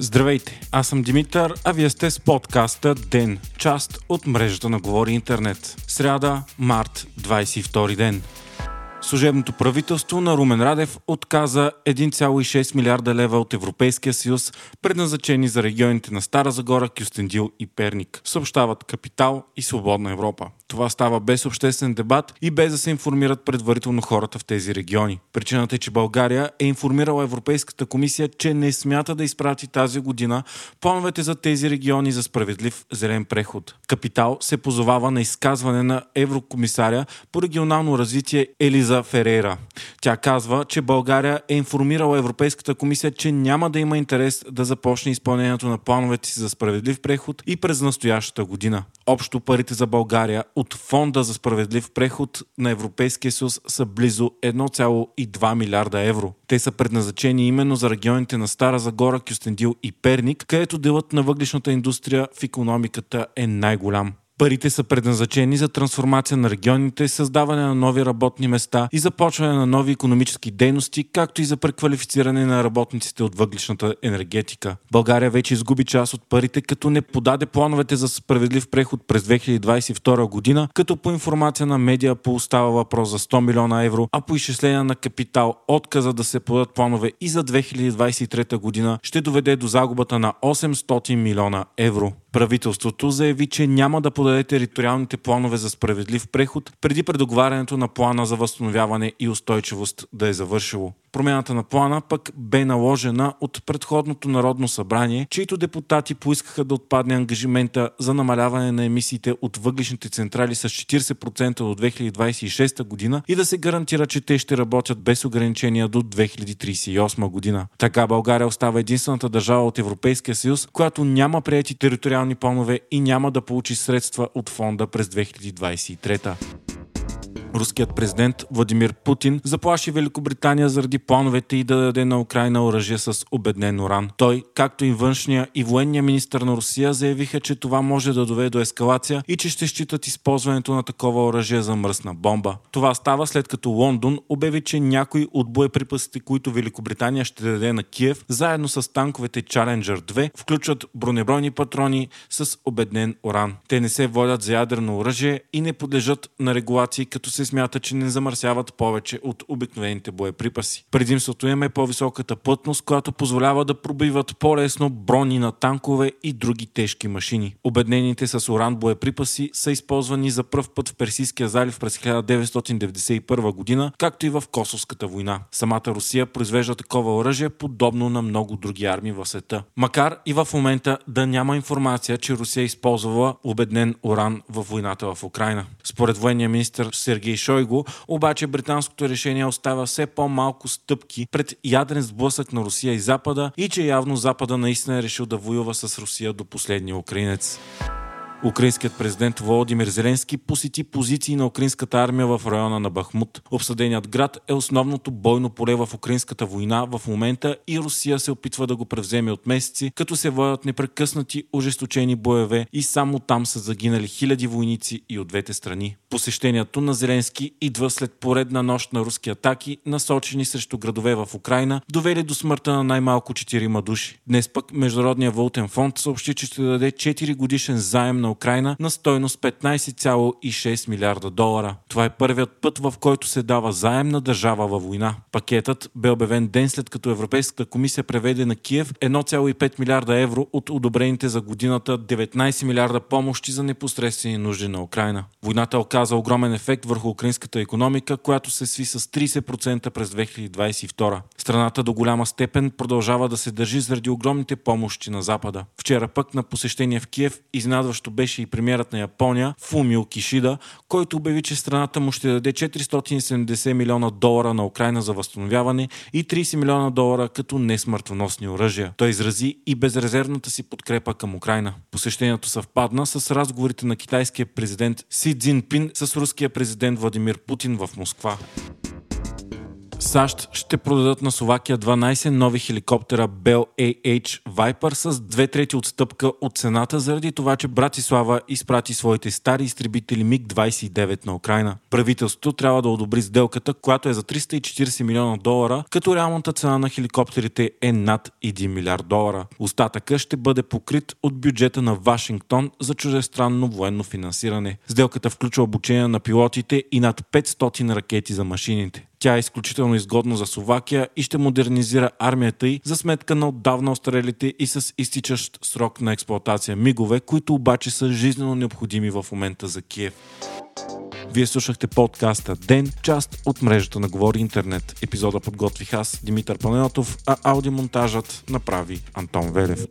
Здравейте, аз съм Димитър, а вие сте с подкаста ДЕН, част от мрежата на Говори Интернет. Сряда, март, 22 ден. Служебното правителство на Румен Радев отказа 1,6 милиарда лева от Европейския съюз, предназначени за регионите на Стара Загора, Кюстендил и Перник, съобщават Капитал и Свободна Европа. Това става без обществен дебат и без да се информират предварително хората в тези региони. Причината е, че България е информирала Европейската комисия, че не смята да изпрати тази година плановете за тези региони за справедлив зелен преход. Капитал се позовава на изказване на еврокомисаря по регионално развитие Елиза Ферейра. Тя казва, че България е информирала Европейската комисия, че няма да има интерес да започне изпълнението на плановете си за справедлив преход и през настоящата година. Общо парите за България от Фонда за справедлив преход на Европейския съюз са близо 1,2 милиарда евро. Те са предназначени именно за регионите на Стара Загора, Кюстендил и Перник, където делът на въглишната индустрия в економиката е най-голям. Парите са предназначени за трансформация на регионите, създаване на нови работни места и започване на нови економически дейности, както и за преквалифициране на работниците от въглишната енергетика. България вече изгуби част от парите, като не подаде плановете за справедлив преход през 2022 година, като по информация на медиа поостава въпрос за 100 милиона евро, а по изчисление на капитал отказа да се подадат планове и за 2023 година ще доведе до загубата на 800 милиона евро. Правителството заяви, че няма да подаде териториалните планове за справедлив преход преди предоговарянето на плана за възстановяване и устойчивост да е завършило. Промяната на плана пък бе наложена от предходното Народно събрание, чието депутати поискаха да отпадне ангажимента за намаляване на емисиите от въглишните централи с 40% до 2026 година и да се гарантира, че те ще работят без ограничения до 2038 година. Така България остава единствената държава от Европейския съюз, която няма прияти териториални планове и няма да получи средства от фонда през 2023. Руският президент Владимир Путин заплаши Великобритания заради плановете и да даде на Украина оръжие с обеднен уран. Той, както и външния и военния министр на Русия, заявиха, че това може да доведе до ескалация и че ще считат използването на такова оръжие за мръсна бомба. Това става след като Лондон обяви, че някои от боеприпасите, които Великобритания ще даде на Киев, заедно с танковете Challenger 2, включват бронебойни патрони с обеднен уран. Те не се водят за ядрено оръжие и не подлежат на регулации, като се смята, че не замърсяват повече от обикновените боеприпаси. Предимството им е по-високата плътност, която позволява да пробиват по-лесно брони на танкове и други тежки машини. Обеднените с уран боеприпаси са използвани за пръв път в Персийския залив през 1991 година, както и в Косовската война. Самата Русия произвежда такова оръжие, подобно на много други армии в света. Макар и в момента да няма информация, че Русия е използвала обеднен уран в войната в Украина. Според военния министр Сергей Сергей Шойго, обаче британското решение остава все по-малко стъпки пред ядрен сблъсък на Русия и Запада и че явно Запада наистина е решил да воюва с Русия до последния украинец. Украинският президент Володимир Зеленски посети позиции на украинската армия в района на Бахмут. Обсъденият град е основното бойно поле в украинската война в момента и Русия се опитва да го превземе от месеци, като се водят непрекъснати ожесточени боеве и само там са загинали хиляди войници и от двете страни. Посещението на Зеленски идва след поредна нощ на руски атаки, насочени срещу градове в Украина, довели до смъртта на най-малко 4 души. Днес пък Международният валутен фонд съобщи, че ще даде 4 годишен заем на на Украина на стойност 15,6 милиарда долара. Това е първият път, в който се дава заем на държава във война. Пакетът бе обявен ден след като Европейската комисия преведе на Киев 1,5 милиарда евро от одобрените за годината 19 милиарда помощи за непосредствени нужди на Украина. Войната оказа огромен ефект върху украинската економика, която се сви с 30% през 2022. Страната до голяма степен продължава да се държи заради огромните помощи на Запада. Вчера пък на посещение в Киев изнадващо беше и премиерът на Япония Фумио Кишида, който обяви, че страната му ще даде 470 милиона долара на Украина за възстановяване и 30 милиона долара като несмъртоносни оръжия. Той изрази и безрезервната си подкрепа към Украина. Посещението съвпадна с разговорите на китайския президент Си Цзинпин с руския президент Владимир Путин в Москва. САЩ ще продадат на Словакия 12 нови хеликоптера Bell AH Viper с две трети отстъпка от цената заради това, че Братислава изпрати своите стари изтребители МиГ-29 на Украина. Правителството трябва да одобри сделката, която е за 340 милиона долара, като реалната цена на хеликоптерите е над 1 милиард долара. Остатъка ще бъде покрит от бюджета на Вашингтон за чужестранно военно финансиране. Сделката включва обучение на пилотите и над 500 ракети за машините. Тя е изключително изгодна за Словакия и ще модернизира армията й за сметка на отдавна остарелите и с изтичащ срок на експлоатация мигове, които обаче са жизненно необходими в момента за Киев. Вие слушахте подкаста Ден, част от мрежата на Говори Интернет. Епизода подготвих аз, Димитър Панелотов, а аудиомонтажът направи Антон Велев.